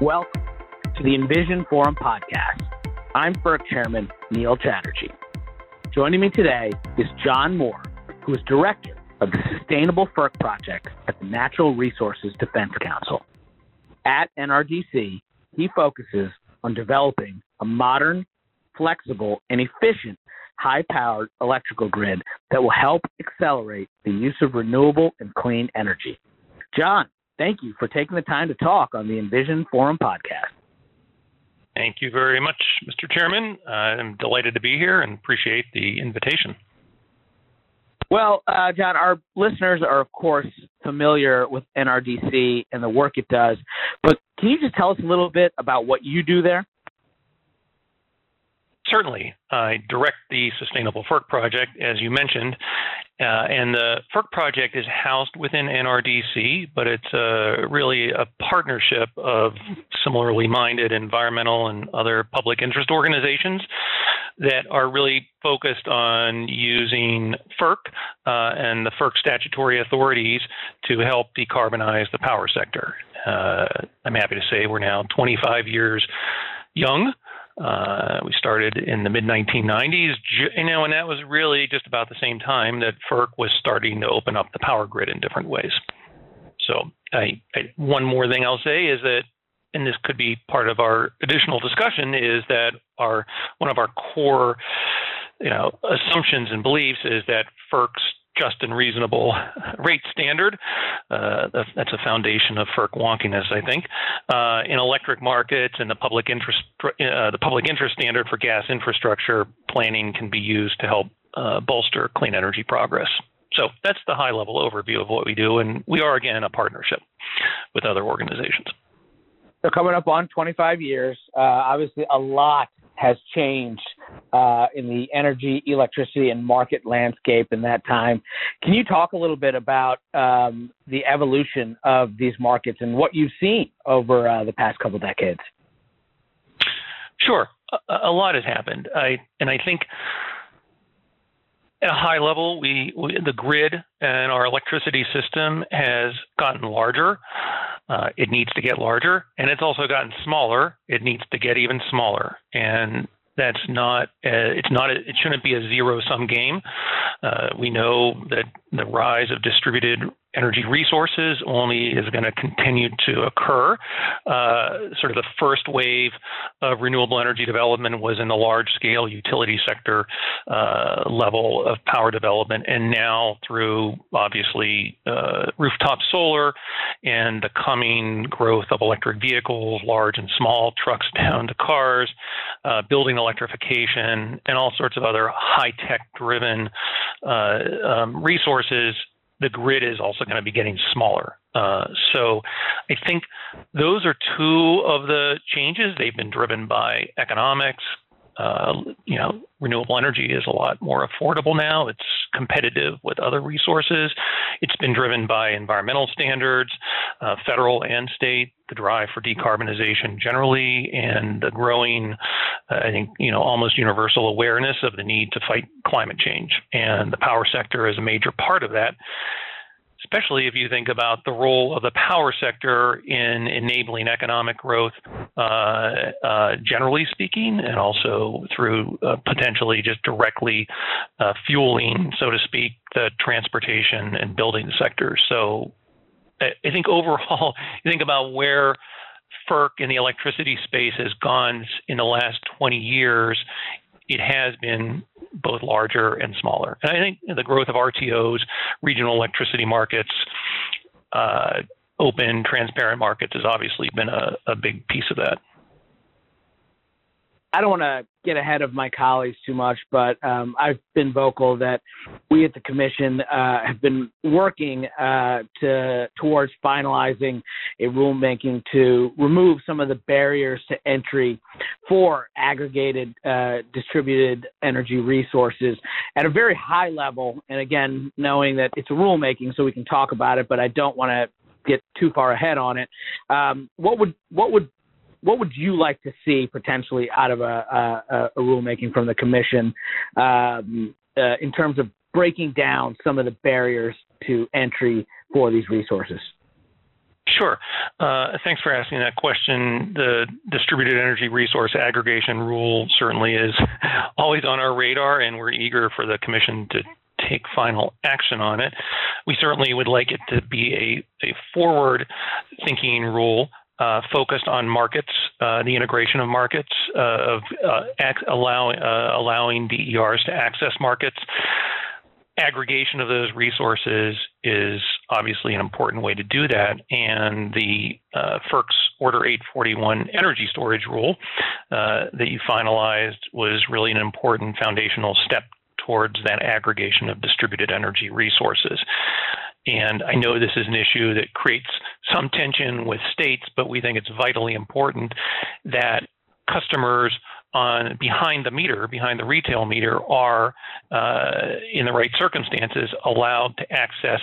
Welcome to the Envision Forum podcast. I'm FERC Chairman Neil Chatterjee. Joining me today is John Moore, who is Director of the Sustainable FERC Project at the Natural Resources Defense Council. At NRDC, he focuses on developing a modern, flexible, and efficient high powered electrical grid that will help accelerate the use of renewable and clean energy. John, thank you for taking the time to talk on the Envision Forum podcast. Thank you very much, Mr. Chairman. I'm delighted to be here and appreciate the invitation. Well, uh, John, our listeners are, of course, familiar with NRDC and the work it does, but can you just tell us a little bit about what you do there? Certainly. I direct the Sustainable FERC project, as you mentioned, uh, and the FERC project is housed within NRDC, but it's uh, really a partnership of similarly minded environmental and other public interest organizations that are really focused on using FERC uh, and the FERC statutory authorities to help decarbonize the power sector. Uh, I'm happy to say we're now 25 years young. Uh, we started in the mid 1990s, you know, and that was really just about the same time that FERC was starting to open up the power grid in different ways. So, I, I, one more thing I'll say is that, and this could be part of our additional discussion, is that our one of our core, you know, assumptions and beliefs is that FERC's just and reasonable rate standard. Uh, that's a foundation of FERC wonkiness, I think. Uh, in electric markets and the public interest, uh, the public interest standard for gas infrastructure planning can be used to help uh, bolster clean energy progress. So that's the high level overview of what we do, and we are again a partnership with other organizations. So coming up on 25 years, uh, obviously a lot has changed uh, in the energy, electricity, and market landscape in that time. Can you talk a little bit about um, the evolution of these markets and what you've seen over uh, the past couple decades? Sure, a, a, lot has happened. I and I think at a high level, we, we the grid and our electricity system has gotten larger. Uh, it needs to get larger, and it's also gotten smaller. It needs to get even smaller, and that's not uh, it's not a, it shouldn't be a zero sum game. Uh, we know that the rise of distributed energy resources only is going to continue to occur. Uh, sort of the first wave of renewable energy development was in the large scale utility sector uh, level of power development, and now through obviously uh, rooftop solar and the coming growth of electric vehicles, large and small, trucks down to cars, uh, building electrification, and all sorts of other high tech driven uh, um, resources the grid is also going to be getting smaller. Uh, so I think those are two of the changes. They've been driven by economics. Uh, you know, renewable energy is a lot more affordable now. It's competitive with other resources. It's been driven by environmental standards, uh, federal and state, the drive for decarbonization generally, and the growing, uh, I think, you know, almost universal awareness of the need to fight climate change. And the power sector is a major part of that especially if you think about the role of the power sector in enabling economic growth, uh, uh, generally speaking, and also through uh, potentially just directly uh, fueling, so to speak, the transportation and building sectors. So I think overall, you think about where FERC in the electricity space has gone in the last 20 years, it has been both larger and smaller. And I think the growth of RTOs, regional electricity markets, uh, open, transparent markets has obviously been a, a big piece of that. I don't want to get ahead of my colleagues too much, but um, I've been vocal that we at the commission uh, have been working uh, to towards finalizing a rulemaking to remove some of the barriers to entry for aggregated uh, distributed energy resources at a very high level. And again, knowing that it's a rulemaking, so we can talk about it, but I don't want to get too far ahead on it. Um, what would what would what would you like to see potentially out of a, a, a rulemaking from the commission um, uh, in terms of breaking down some of the barriers to entry for these resources? Sure. Uh, thanks for asking that question. The distributed energy resource aggregation rule certainly is always on our radar, and we're eager for the Commission to take final action on it. We certainly would like it to be a, a forward thinking rule uh, focused on markets, uh, the integration of markets, uh, of uh, ac- allow, uh, allowing DERs to access markets. Aggregation of those resources is obviously an important way to do that, and the uh, FERC's Order 841 energy storage rule that you finalized was really an important foundational step towards that aggregation of distributed energy resources. And I know this is an issue that creates some tension with states, but we think it's vitally important that customers on behind the meter, behind the retail meter, are uh, in the right circumstances allowed to access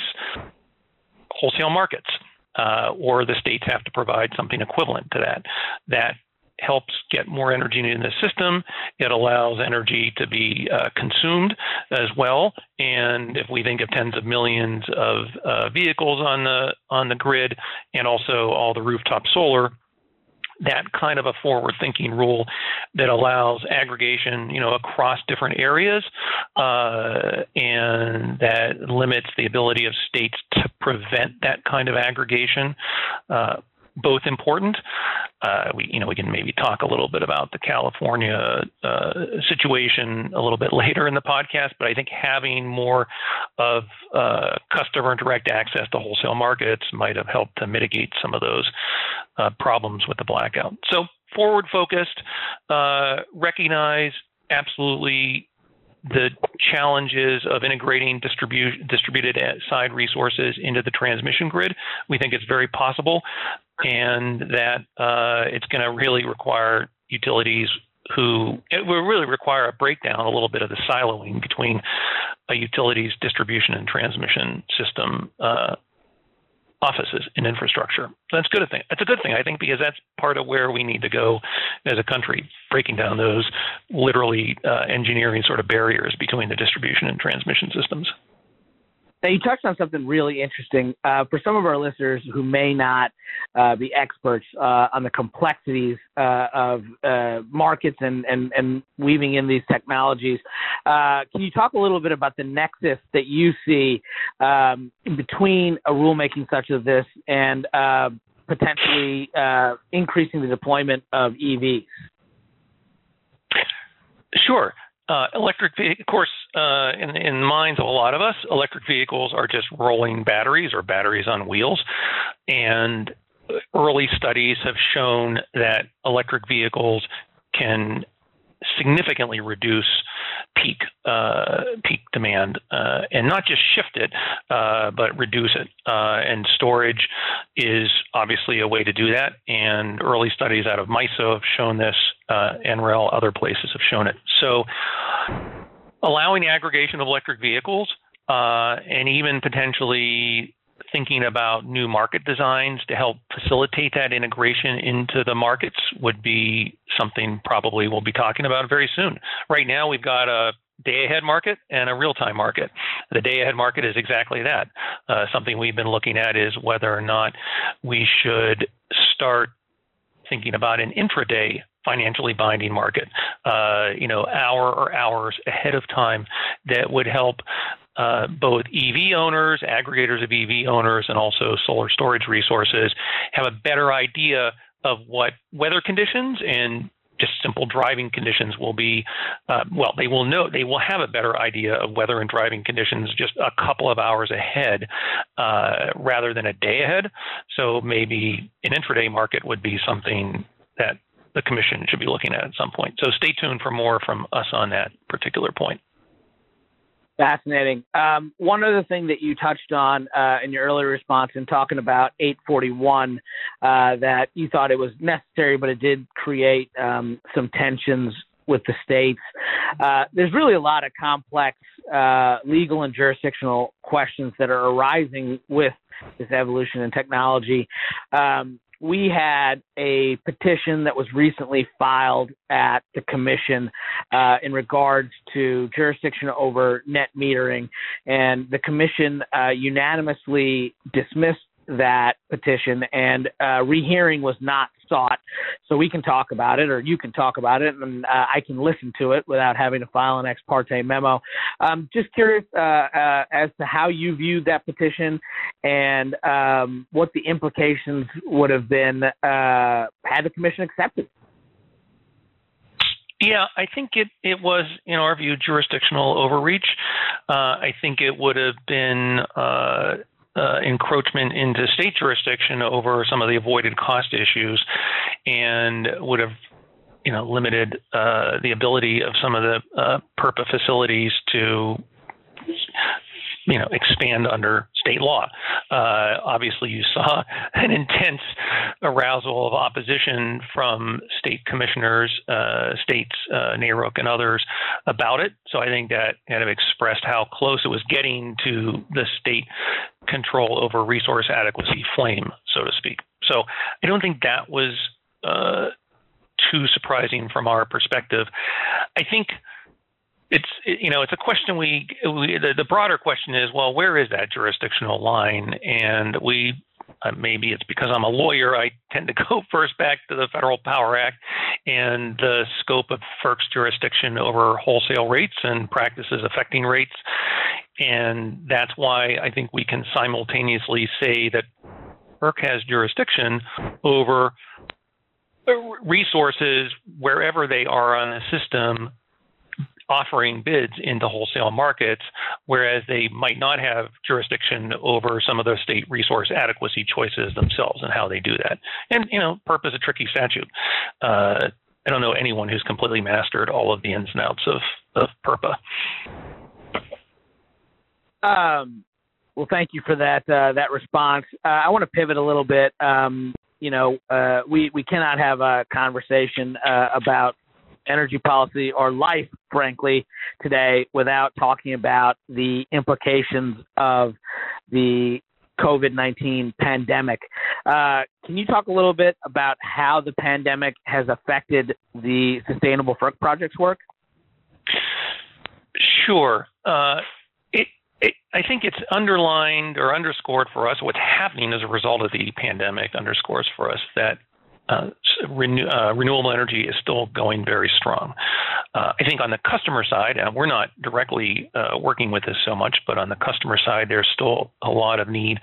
wholesale markets, uh, or the states have to provide something equivalent to that. That helps get more energy in the system. It allows energy to be uh, consumed as well. And if we think of tens of millions of uh, vehicles on the on the grid, and also all the rooftop solar, that kind of a forward-thinking rule that allows aggregation, you know, across different areas, uh, and that limits the ability of states to prevent that kind of aggregation. Uh, both important. Uh, we, you know, we can maybe talk a little bit about the California uh, situation a little bit later in the podcast, but I think having more of uh, customer direct access to wholesale markets might have helped to mitigate some of those uh, problems with the blackout. So forward focused, uh, recognize absolutely the challenges of integrating distribu- distributed side resources into the transmission grid. We think it's very possible, and that uh, it's going to really require utilities who it will really require a breakdown, a little bit of the siloing between a utilities distribution and transmission system uh, offices and infrastructure. That's good thing. That's a good thing, I think, because that's part of where we need to go as a country, breaking down those literally uh, engineering sort of barriers between the distribution and transmission systems. Now, you touched on something really interesting. Uh, for some of our listeners who may not uh, be experts uh, on the complexities uh, of uh, markets and, and, and weaving in these technologies, uh, can you talk a little bit about the nexus that you see um, between a rulemaking such as this and potentially increasing the deployment of EVs? Sure. Uh, electric, of course, uh, in, in the minds of a lot of us, electric vehicles are just rolling batteries or batteries on wheels. And early studies have shown that electric vehicles can significantly reduce peak uh, peak demand uh, and not just shift it, uh, but reduce it. Uh, and storage is obviously a way to do that. And early studies out of MISO have shown this. Uh, NREL, other places have shown it. So, allowing aggregation of electric vehicles uh, and even potentially thinking about new market designs to help facilitate that integration into the markets would be something probably we'll be talking about very soon. Right now, we've got a day ahead market and a real time market. The day ahead market is exactly that. Uh, something we've been looking at is whether or not we should start thinking about an intraday financially binding market, uh, you know, hour or hours ahead of time that would help uh, both EV owners, aggregators of EV owners, and also solar storage resources have a better idea of what weather conditions and just simple driving conditions will be uh, well they will know they will have a better idea of weather and driving conditions just a couple of hours ahead uh, rather than a day ahead. So maybe an intraday market would be something that the commission should be looking at at some point. So stay tuned for more from us on that particular point Fascinating. Um, one other thing that you touched on uh, in your earlier response in talking about 841, uh, that you thought it was necessary, but it did create um, some tensions with the states. Uh, there's really a lot of complex uh, legal and jurisdictional questions that are arising with this evolution in technology. Um, we had a petition that was recently filed at the commission uh, in regards to jurisdiction over net metering, and the commission uh, unanimously dismissed that petition, and uh, rehearing was not sought. So we can talk about it, or you can talk about it, and uh, I can listen to it without having to file an ex parte memo. Um, just curious uh, uh, as to how you viewed that petition and um, what the implications would have been uh, had the commission accepted. Yeah, I think it, it was, in our view, jurisdictional overreach. Uh, I think it would have been uh, uh, encroachment into state jurisdiction over some of the avoided cost issues and would have you know limited uh, the ability of some of the uh, PURPA facilities to you know expand under state law. Uh, obviously, you saw an intense arousal of opposition from state commissioners, uh, states, uh, and others about it. So I think that kind of expressed how close it was getting to the state control over resource adequacy flame, so to speak. So I don't think that was uh, too surprising from our perspective. I think it's you know it's a question we, we the, the, broader question is well where is that jurisdictional line? And we uh, maybe it's because I'm a lawyer I tend to go first back to the Federal Power Act and the scope of FERC's jurisdiction over wholesale rates and practices affecting rates. And that's why I think we can simultaneously say that FERC has jurisdiction over resources wherever they are on the system offering bids into wholesale markets, whereas they might not have jurisdiction over some of the state resource adequacy choices themselves and how they do that. And, you know, PURPA is a tricky statute. Uh, I don't know anyone who's completely mastered all of the ins and outs of, of PURPA. Um, well, thank you for that uh, that response. Uh, I want to pivot a little bit. Um, you know, uh, we we cannot have a conversation uh, about energy policy or life, frankly, today without talking about the implications of the COVID 19 pandemic. Uh, can you talk a little bit about how the pandemic has affected the Sustainable FERC projects work? Sure. Uh, it, it, I think it's underlined or underscored for us what's happening as a result of the pandemic underscores for us that uh, renew, uh, renewable energy is still going very strong. Uh, I think on the customer side, and we're not directly uh, working with this so much, but on the customer side, there's still a lot of need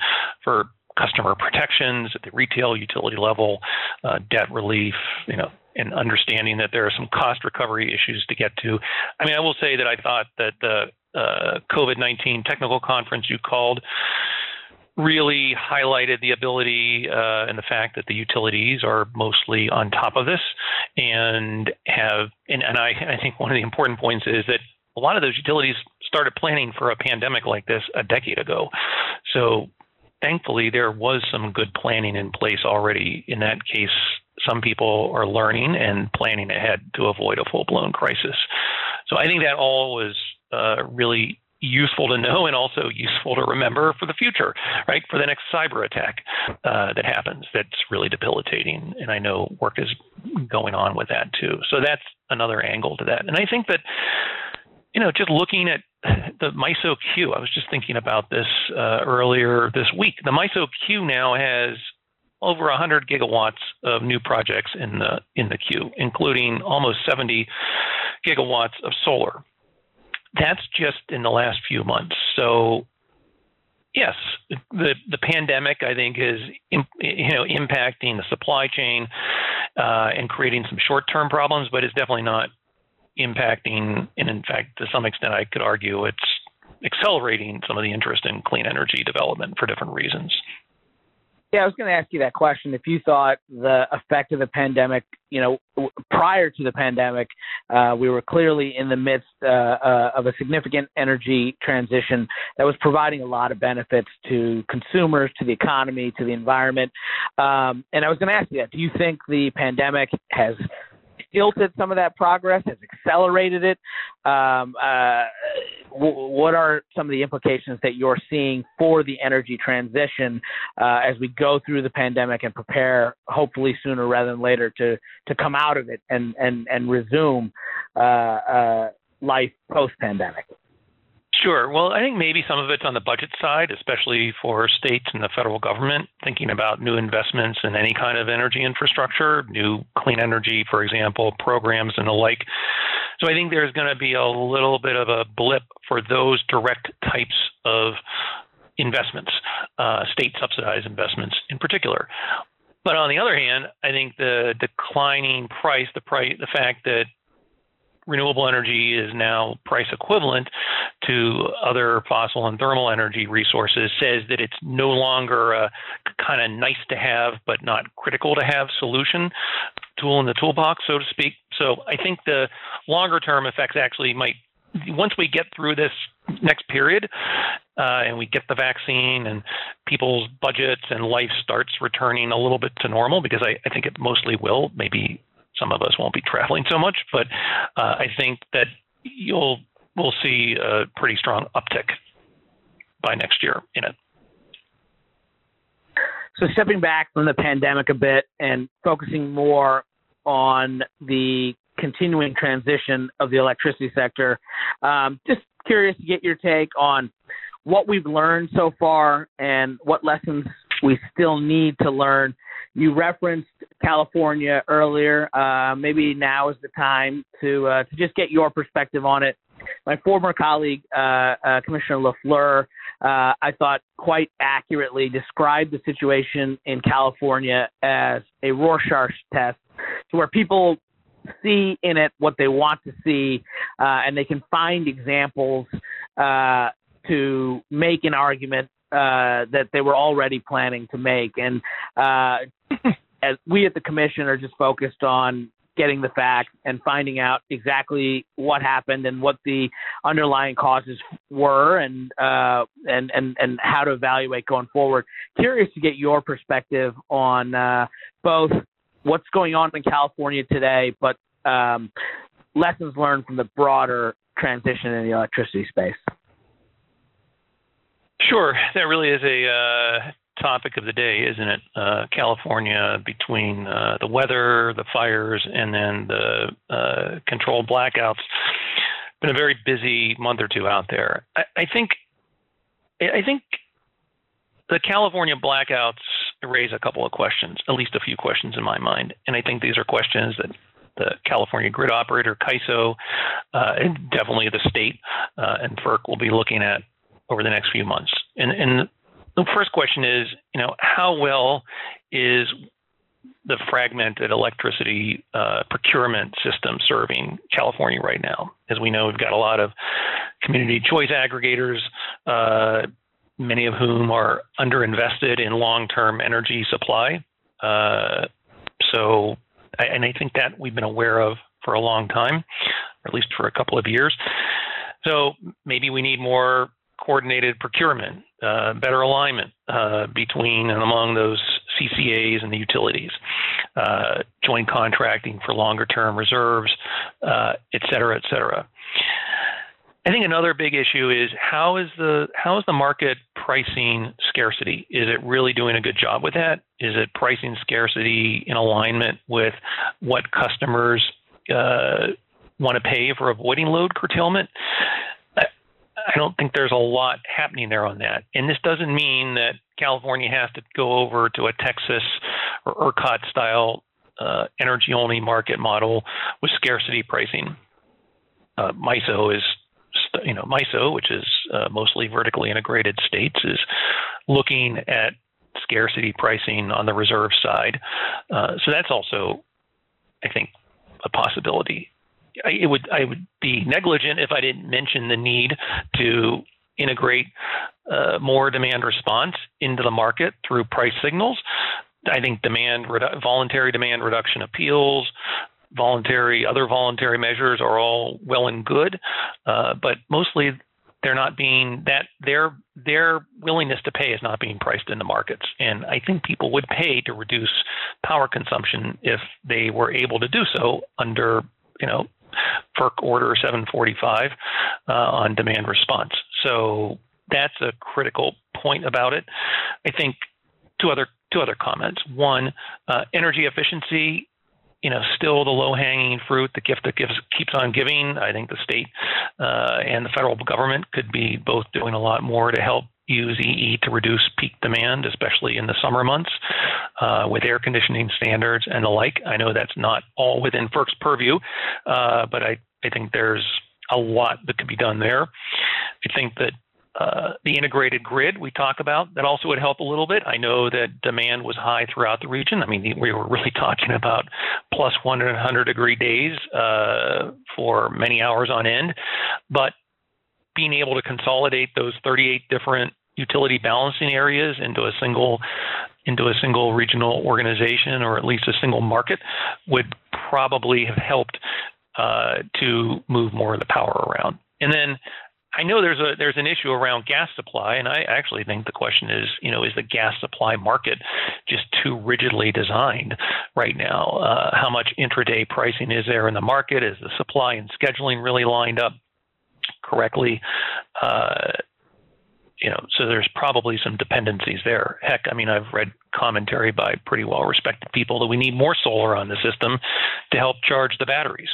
for customer protections at the retail utility level, uh, debt relief, you know, and understanding that there are some cost recovery issues to get to. I mean, I will say that I thought that the COVID 19 technical conference you called really highlighted the ability uh, and the fact that the utilities are mostly on top of this and have and, and I, I think one of the important points is that a lot of those utilities started planning for a pandemic like this a decade ago. So thankfully there was some good planning in place already. In that case, some people are learning and planning ahead to avoid a full blown crisis. So I think that all was uh, really useful to know and also useful to remember for the future, right? For the next cyber attack uh, that happens that's really debilitating. And I know work is going on with that too. So that's another angle to that. And I think that, you know, just looking at the MISO queue, I was just thinking about this uh, earlier this week. The MISO queue now has over 100 gigawatts of new projects in the in the queue, including almost 70 gigawatts of solar. That's just in the last few months. So yes, the the pandemic I think is you know impacting the supply chain uh, and creating some short term problems, but it's definitely not impacting. And in fact, to some extent, I could argue it's accelerating some of the interest in clean energy development for different reasons. Yeah, I was going to ask you that question. If you thought the effect of the pandemic, you know, prior to the pandemic, uh, we were clearly in the midst uh, uh, of a significant energy transition that was providing a lot of benefits to consumers, to the economy, to the environment. Um, and I was going to ask you that. Do you think the pandemic has stilted some of that progress, has accelerated it. Um, uh, w- what are some of the implications that you're seeing for the energy transition uh, as we go through the pandemic and prepare, hopefully sooner rather than later, to to come out of it and and and resume uh, uh life post pandemic? Sure. Well, I think maybe some of it's on the budget side, especially for states and the federal government, thinking about new investments in any kind of energy infrastructure, new clean energy, for example, programs and the like. So I think there's going to be a little bit of a blip for those direct types of investments, uh, state subsidized investments in particular. But on the other hand, I think the declining price, the price, the fact that renewable energy is now price equivalent to other fossil and thermal energy resources says that it's no longer a kind of nice to have but not critical to have solution tool in the toolbox so to speak. So i think the longer term effects actually might once we get through this next period uh, and we get the vaccine and people's budgets and life starts returning a little bit to normal because I, I think it mostly will maybe some of us won't be traveling so much, but uh, I think that you'll we'll see a pretty strong uptick by next year in it. So stepping back from the pandemic a bit and focusing more on the continuing transition of the electricity sector, um, just curious to get your take on what we've learned so far and what lessons we still need to learn you referenced California earlier. Uh, maybe now is the time to uh, to just get your perspective on it. My former colleague, uh, uh Commissioner LaFleur, uh, I thought quite accurately described the situation in California as a Rorschach test, to where people see in it what they want to see, uh, and they can find examples to make an argument uh, that they were already planning to make. And uh, as we at the commission are just focused on getting the facts and finding out exactly what happened and what the underlying causes were and uh, and and and how to evaluate going forward. Curious to get your perspective on uh, both what's going on in California today, but um, lessons learned from the broader transition in the electricity space. Sure, that really is a uh, topic of the day, isn't it? Uh, California, between uh, the weather, the fires, and then the uh, controlled blackouts, been a very busy month or two out there. I, I think, I think the California blackouts raise a couple of questions, at least a few questions in my mind, and I think these are questions that the California grid operator, CAISO, uh, and definitely the state uh, and FERC will be looking at over the next few months. And, and the first question is, you know, how well is the fragmented electricity uh, procurement system serving California right now? As we know, we've got a lot of community choice aggregators, uh, many of whom are underinvested in long-term energy supply. Uh, so, and I think that we've been aware of for a long time, or at least for a couple of years. So maybe we need more coordinated procurement, uh, better alignment uh, between and among those CCAs and the utilities, uh, joint contracting for longer term reserves, uh, et cetera, et cetera. I think another big issue is how is the how is the market pricing scarcity? Is it really doing a good job with that? Is it pricing scarcity in alignment with what customers uh, want to pay for avoiding load curtailment? I don't think there's a lot happening there on that. And this doesn't mean that California has to go over to a Texas or ERCOT style uh, energy only market model with scarcity pricing. Uh, MISO is, you know, MISO, which is uh, mostly vertically integrated states, is looking at scarcity pricing on the reserve side. Uh, so that's also, I think, a possibility it would I would be negligent if I didn't mention the need to integrate uh, more demand response into the market through price signals. I think demand redu- voluntary demand reduction appeals, voluntary other voluntary measures are all well and good, uh, but mostly they're not being that their their willingness to pay is not being priced in the markets and i think people would pay to reduce power consumption if they were able to do so under you know FERC Order 745 uh, on demand response. So that's a critical point about it. I think two other two other comments. One, uh, energy efficiency you know, still the low-hanging fruit, the gift that gives keeps on giving. I think the state uh, and the federal government could be both doing a lot more to help use EE to reduce peak demand, especially in the summer months, uh, with air conditioning standards and the like. I know that's not all within FERC's purview, uh, but I, I think there's a lot that could be done there. I think that uh, the integrated grid we talk about that also would help a little bit. I know that demand was high throughout the region. I mean, we were really talking about plus 100 degree days uh, for many hours on end, but being able to consolidate those 38 different utility balancing areas into a single into a single regional organization or at least a single market would probably have helped uh, to move more of the power around. And then I know there's a there's an issue around gas supply, and I actually think the question is, you know, is the gas supply market just too rigidly designed right now? Uh, how much intraday pricing is there in the market? Is the supply and scheduling really lined up correctly? Uh, you know, so there's probably some dependencies there. Heck, I mean, I've read commentary by pretty well respected people that we need more solar on the system to help charge the batteries.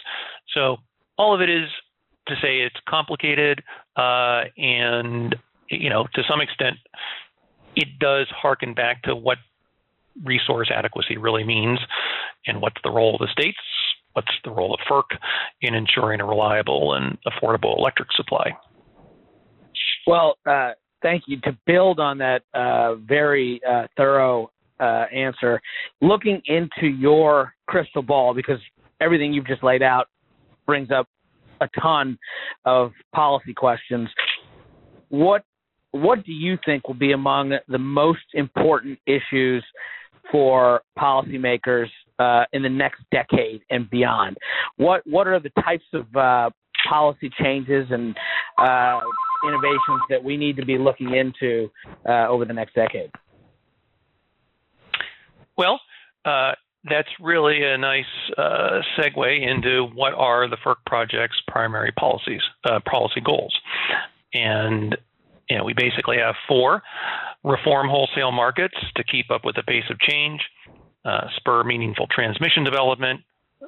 So all of it is to say it's complicated, uh, and you know, to some extent, it does harken back to what resource adequacy really means, and what's the role of the states, what's the role of FERC in ensuring a reliable and affordable electric supply. Well, uh, thank you. To build on that uh, very uh, thorough uh, answer, looking into your crystal ball, because everything you've just laid out brings up a ton of policy questions. What what do you think will be among the most important issues for policymakers uh, in the next decade and beyond? What what are the types of uh, policy changes and uh, innovations that we need to be looking into uh, over the next decade? Well, uh, that's really a nice uh, segue into what are the FERC project's primary policies, policy goals. And you know, we basically have four reform wholesale markets to keep up with the pace of change, spur meaningful transmission development,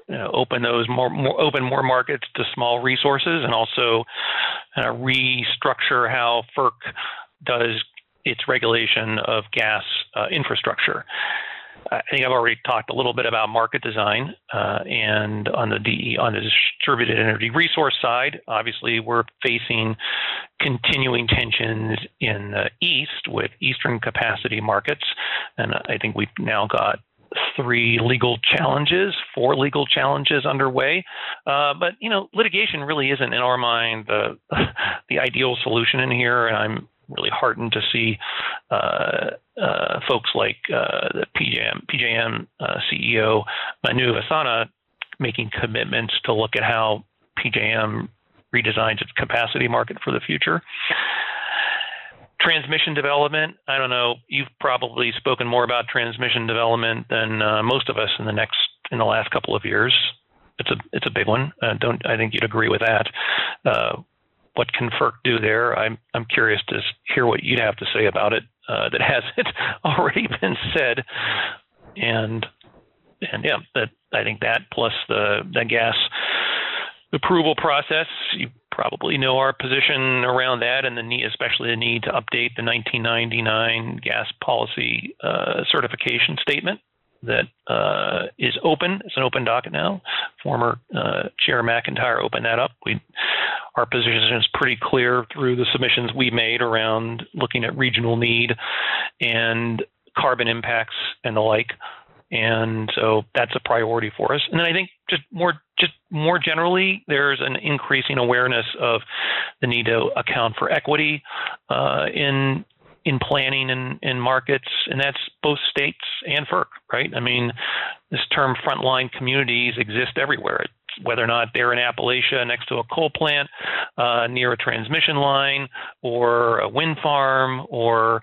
you know, open those more, more, open more markets to small resources, and also uh, restructure how FERC does its regulation of gas uh, infrastructure. I think I've already talked a little bit about market design, uh, and on the DE, on the distributed energy resource side, obviously we're facing continuing tensions in the east with eastern capacity markets, and I think we've now got three legal challenges, four legal challenges underway. Uh, but you know, litigation really isn't in our mind the the ideal solution in here, and I'm really heartened to see uh, uh, folks like uh, the PJM, PJM uh, CEO Manu Asthana making commitments to look at how PJM redesigns its capacity market for the future. Transmission development. I don't know. You've probably spoken more about transmission development than uh, most of us in the next in the last couple of years. It's a it's a big one. Uh, don't I think you'd agree with that? what can FERC do there? I'm I'm curious to hear what you'd have to say about it uh, that hasn't already been said. And and yeah, that I think that plus the the gas approval process. You probably know our position around that, and the need, especially the need to update the 1999 gas policy uh, certification statement that uh, is open. It's an open docket now. Former uh, Chair McIntyre opened that up. We, our position is pretty clear through the submissions we made around looking at regional need and carbon impacts and the like. And so that's a priority for us. And then I think just more just more generally, there's an increasing awareness of the need to account for equity uh, in in planning and in markets, and that's both states and FERC, right? I mean, this term frontline communities exists everywhere. It's whether or not they're in Appalachia next to a coal plant, uh, near a transmission line, or a wind farm, or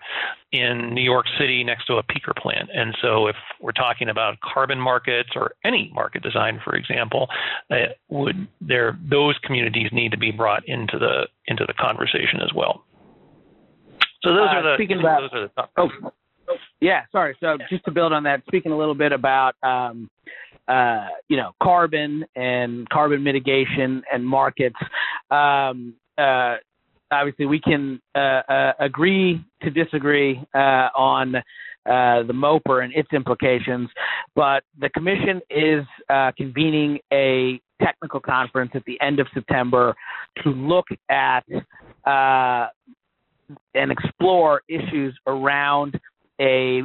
in New York City next to a peaker plant. And so, if we're talking about carbon markets or any market design, for example, uh, would there those communities need to be brought into the into the conversation as well. So those uh, are the speaking about, those are the top. Oh, yeah, sorry. So just to build on that, speaking a little bit about um, uh, you know, carbon and carbon mitigation and markets. Um, uh, obviously, we can uh, uh agree to disagree uh, on uh, the MOPR and its implications, but the commission is convening a technical conference at the end of September to look at and explore issues around a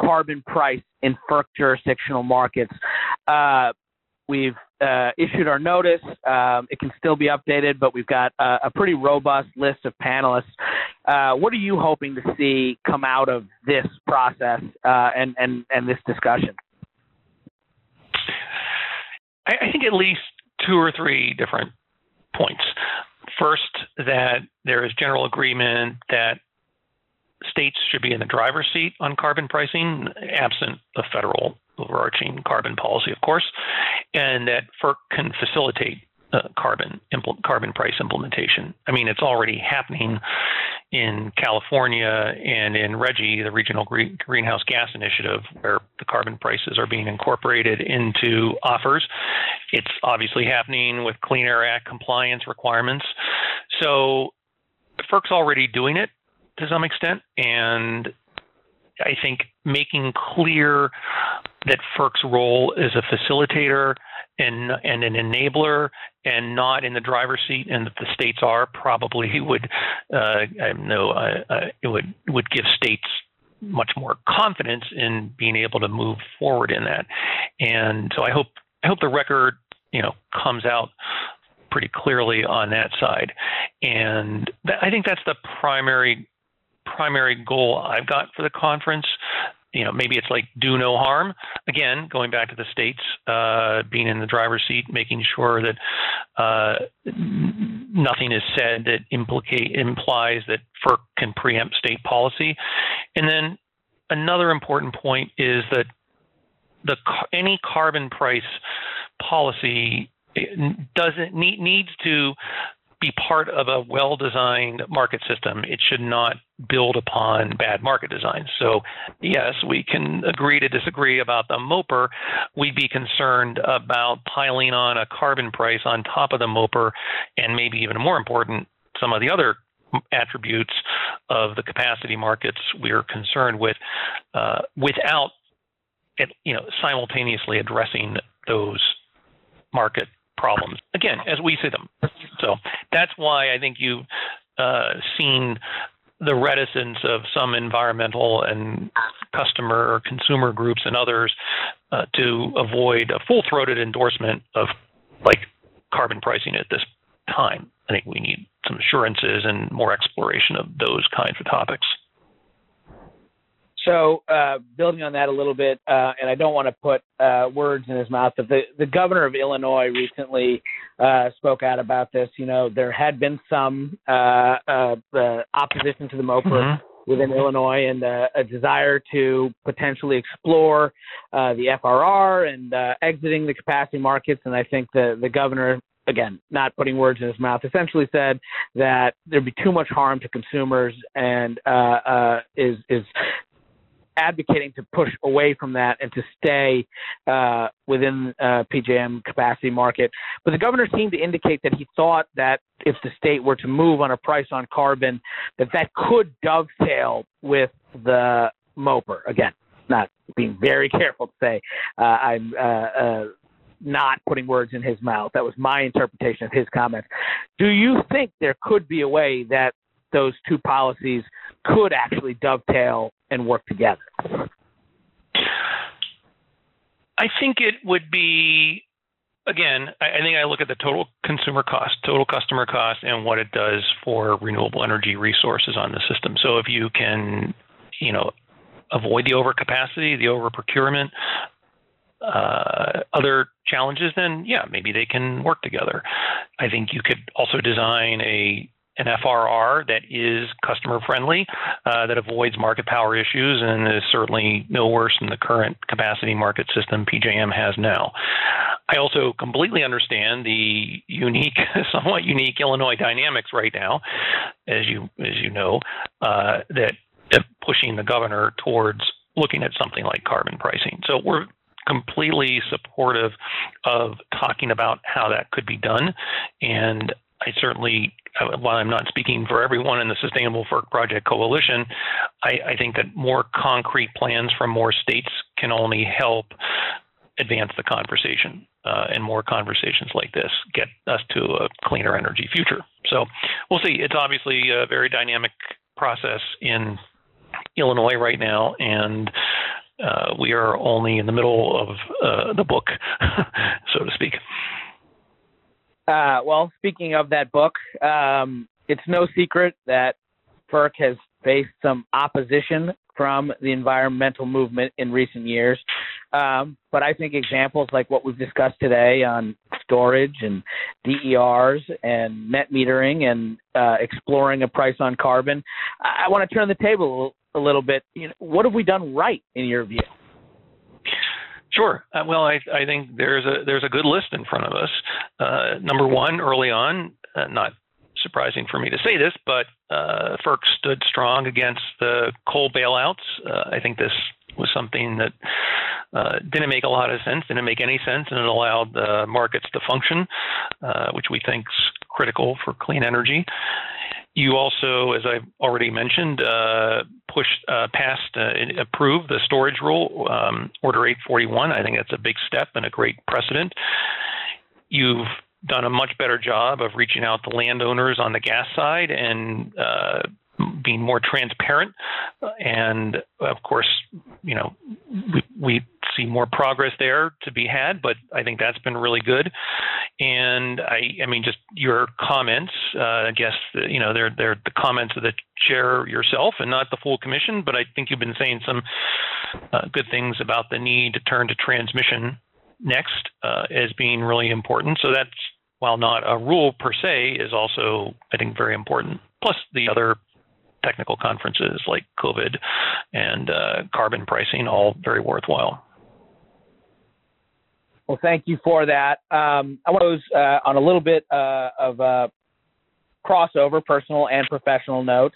carbon price in FERC jurisdictional markets. Uh, we've uh, issued our notice. Um, it can still be updated, but we've got a, a pretty robust list of panelists. Uh, what are you hoping to see come out of this process uh, and, and, and this discussion? I, I think at least two or three different points. First, that there is general agreement that states should be in the driver's seat on carbon pricing, absent a federal overarching carbon policy, of course, and that FERC can facilitate uh, carbon impl- carbon price implementation. I mean, it's already happening in California and in RGGI, the Regional Green- Greenhouse Gas Initiative, where the carbon prices are being incorporated into offers. It's obviously happening with Clean Air Act compliance requirements. So FERC's already doing it to some extent, and I think making clear that FERC's role as a facilitator and and an enabler and not in the driver's seat, and that the states are probably would uh, I know uh, uh, it would would give states much more confidence in being able to move forward in that. And so I hope I hope the record you know comes out pretty clearly on that side. And th- I think that's the primary primary goal I've got for the conference. You know, maybe it's like do no harm. Again, going back to the states, uh, being in the driver's seat, making sure that uh, nothing is said that implicate implies that FERC can preempt state policy. And then another important point is that the any carbon price policy doesn't need, needs to be part of a well designed market system. It should not build upon bad market design. So, yes, we can agree to disagree about the MOPR. We'd be concerned about piling on a carbon price on top of the MOPR, and maybe even more important, some of the other attributes of the capacity markets we're concerned with uh, without you know simultaneously addressing those market problems again as we see them. So that's why I think you've uh, seen the reticence of some environmental and customer or consumer groups and others uh, to avoid a full-throated endorsement of like carbon pricing at this time. I think we need some assurances and more exploration of those kinds of topics. So, uh, building on that a little bit, uh, and I don't want to put uh, words in his mouth, but the, the governor of Illinois recently uh, spoke out about this. You know, there had been some uh, uh, opposition to the MOPR mm-hmm. within Illinois and a desire to potentially explore the FRR and exiting the capacity markets. And I think the, the governor again, not putting words in his mouth, essentially said that there'd be too much harm to consumers and uh, uh, is is advocating to push away from that and to stay uh, within uh, PJM capacity market. But the governor seemed to indicate that he thought that if the state were to move on a price on carbon, that that could dovetail with the MOPR. Again, not being very careful to say uh, I'm. Uh, uh, not putting words in his mouth. That was my interpretation of his comments. Do you think there could be a way that those two policies could actually dovetail and work together? I think it would be again, I, think I look at the total consumer cost, total customer cost, and what it does for renewable energy resources on the system. So if you can, you know, avoid the overcapacity, the overprocurement, uh, other challenges, then yeah, maybe they can work together. I think you could also design a an FRR that is customer friendly, uh, that avoids market power issues, and is certainly no worse than the current capacity market system PJM has now. I also completely understand the unique, somewhat unique Illinois dynamics right now, as you as you know, uh, that pushing the governor towards looking at something like carbon pricing. So we're completely supportive of talking about how that could be done. And I certainly, uh, while I'm not speaking for everyone in the Sustainable FERC Project Coalition, I, I think that more concrete plans from more states can only help advance the conversation. Uh, and more conversations like this get us to a cleaner energy future. So we'll see. It's obviously a very dynamic process in Illinois right now, and uh, we are only in the middle of uh, the book, so to speak. Uh, well, speaking of that book, um, it's no secret that FERC has faced some opposition from the environmental movement in recent years. Um, but I think examples like what we've discussed today on storage and DERs and net metering and uh, exploring a price on carbon, I, I want to turn the table a little bit. You know, what have we done right in your view? Sure. Uh, well, I, I, think there's a there's a good list in front of us. Uh, number one, early on, uh, not surprising for me to say this, but uh, FERC stood strong against the coal bailouts. Uh, I think this was something that uh, didn't make a lot of sense, didn't make any sense, and it allowed the markets to function, which we think is critical for clean energy. You also, as I've already mentioned, uh, pushed uh, passed, uh, approved the storage rule, um, Order 841. I think that's a big step and a great precedent. You've done a much better job of reaching out to landowners on the gas side and uh, being more transparent. And of course, you know, we, we see more progress there to be had, but I think that's been really good. And I, I mean, just your comments, uh, I guess, you know, they're, they're the comments of the chair yourself and not the full commission, but I think you've been saying some uh, good things about the need to turn to transmission next uh, as being really important. So that's while not a rule per se, is also, I think, very important. Plus the other technical conferences like COVID and uh, carbon pricing, all very worthwhile. Well, thank you for that. Um, I want to uh, on a little bit uh, of a crossover, personal and professional note.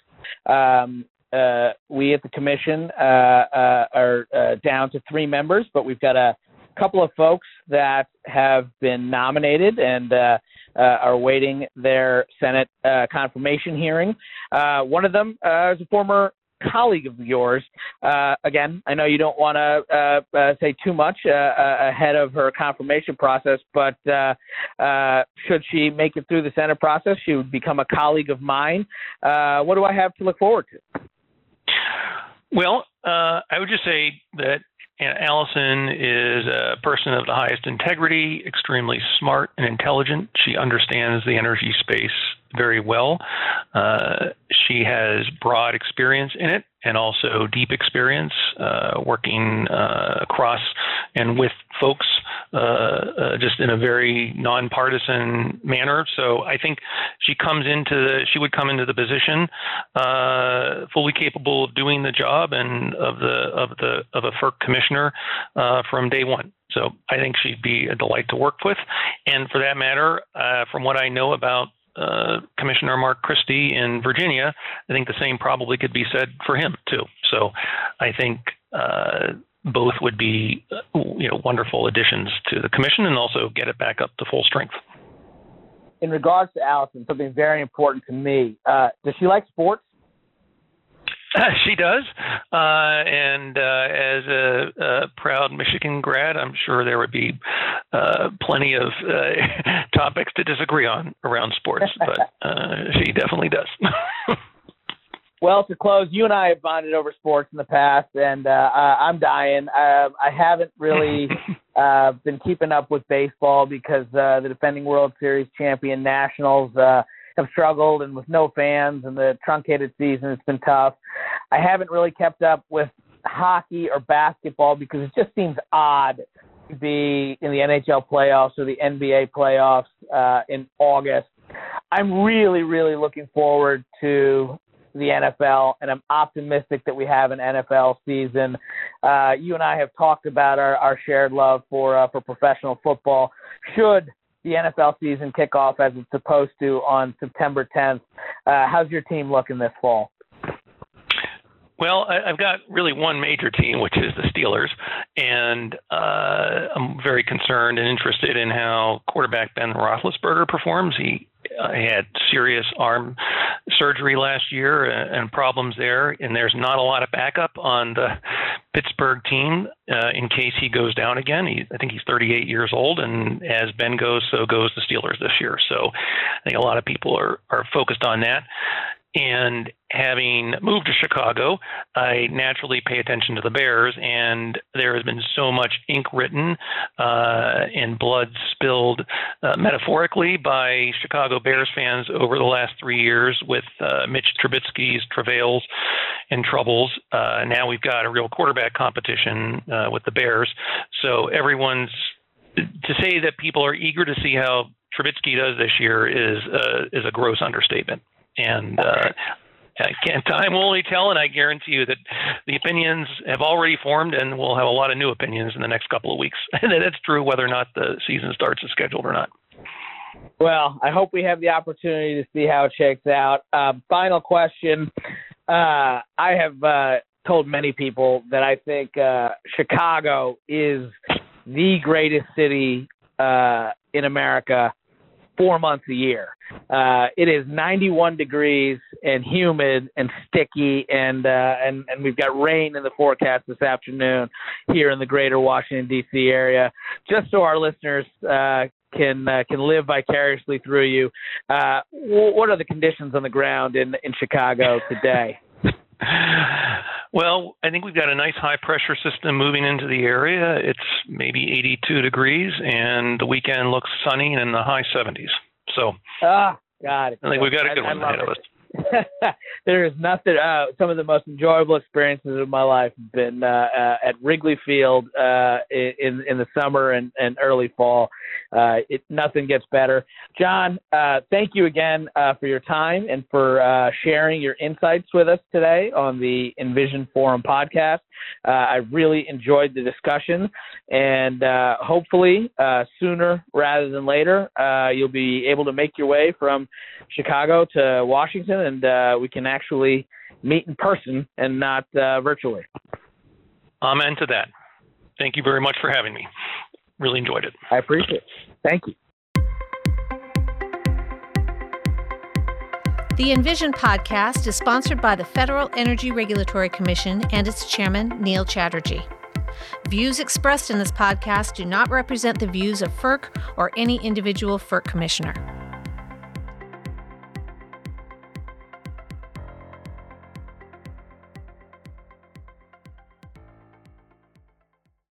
Um, uh, we at the commission uh, uh, are uh, down to three members, but we've got a couple of folks that have been nominated and uh, uh, are awaiting their Senate uh, confirmation hearing. Uh, one of them uh, is a former colleague of yours. Uh, again, I know you don't want to say too much ahead of her confirmation process, but should she make it through the Senate process, she would become a colleague of mine. what do I have to look forward to? Well, I would just say that Allison is a person of the highest integrity, extremely smart and intelligent. She understands the energy space very well. Uh, she has broad experience in it and also deep experience uh, working uh, across and with folks uh, uh, just in a very nonpartisan manner. So I think she comes into the, she would come into the position uh, fully capable of doing the job and of the of the of a FERC commissioner from day one. So I think she'd be a delight to work with. And for that matter, uh, from what I know about uh, Commissioner Mark Christie in Virginia, I think the same probably could be said for him too. So I think uh, both would be you know wonderful additions to the commission and also get it back up to full strength. In regards to Allison, something very important to me. Uh, does she like sports? she does, uh, and uh, as a, a, proud Michigan grad, I'm sure there would be uh, plenty of uh, topics to disagree on around sports, but uh, she definitely does. Well, to close, you and I have bonded over sports in the past, and uh, I'm dying. I haven't really uh, been keeping up with baseball because uh, the defending World Series champion Nationals uh, have struggled and with no fans and the truncated season, it's been tough. I haven't really kept up with hockey or basketball because it just seems odd to be in the NHL playoffs or the NBA playoffs uh, in August. I'm really, really looking forward to the NFL, and I'm optimistic that we have an NFL season. Uh, you and I have talked about our, our shared love for uh, for professional football. Should the NFL season kick off as it's supposed to on September 10th. Uh, how's your team looking this fall? Well, I, have got really one major team, which is the Steelers, and uh, I'm very concerned and interested in how quarterback Ben Roethlisberger performs. He uh, had serious arm surgery last year and, and, problems there, and there's not a lot of backup on the Pittsburgh team uh, in case he goes down again. He, I think he's 38 years old, and as Ben goes, so goes the Steelers this year. So I think a lot of people are are focused on that. And having moved to Chicago, I naturally pay attention to the Bears, and there has been so much ink written uh, and blood spilled uh, metaphorically by Chicago Bears fans over the last three years with uh, Mitch Trubisky's travails and troubles. Uh, now we've got a real quarterback competition uh, with the Bears, so everyone's to say that people are eager to see how Trubisky does this year is uh, is a gross understatement and uh, time will only tell, and I guarantee you that the opinions have already formed, and we'll have a lot of new opinions in the next couple of weeks. And that's true whether or not the season starts as scheduled or not. Well, I hope we have the opportunity to see how it shakes out. Uh, final question. Uh, I have uh, told many people that I think uh, Chicago is the greatest city uh, in America four months a year. Uh, it is 91 degrees and humid and sticky, and uh, and and we've got rain in the forecast this afternoon here in the Greater Washington D.C. area. Just so our listeners uh, can uh, can live vicariously through you, uh, what are the conditions on the ground in in Chicago today? Well, I think we've got a nice high pressure system moving into the area. It's maybe 82 degrees, and the weekend looks sunny and in the high 70s. So, ah, got it. I think we've got a good I, one I ahead of us. there is nothing. Uh, some of the most enjoyable experiences of my life have been uh, uh, at Wrigley Field uh, in in the summer and, and early fall. Uh, it nothing gets better. John, uh, thank you again for your time and for sharing your insights with us today on the Envision Forum podcast. I really enjoyed the discussion, and hopefully sooner rather than later, you'll be able to make your way from Chicago to Washington and uh, we can actually meet in person and not uh, virtually. Amen to that. Thank you very much for having me. Really enjoyed it. I appreciate it. Thank you. The Envision podcast is sponsored by the Federal Energy Regulatory Commission and its chairman, Neil Chatterjee. Views expressed in this podcast do not represent the views of FERC or any individual FERC commissioner.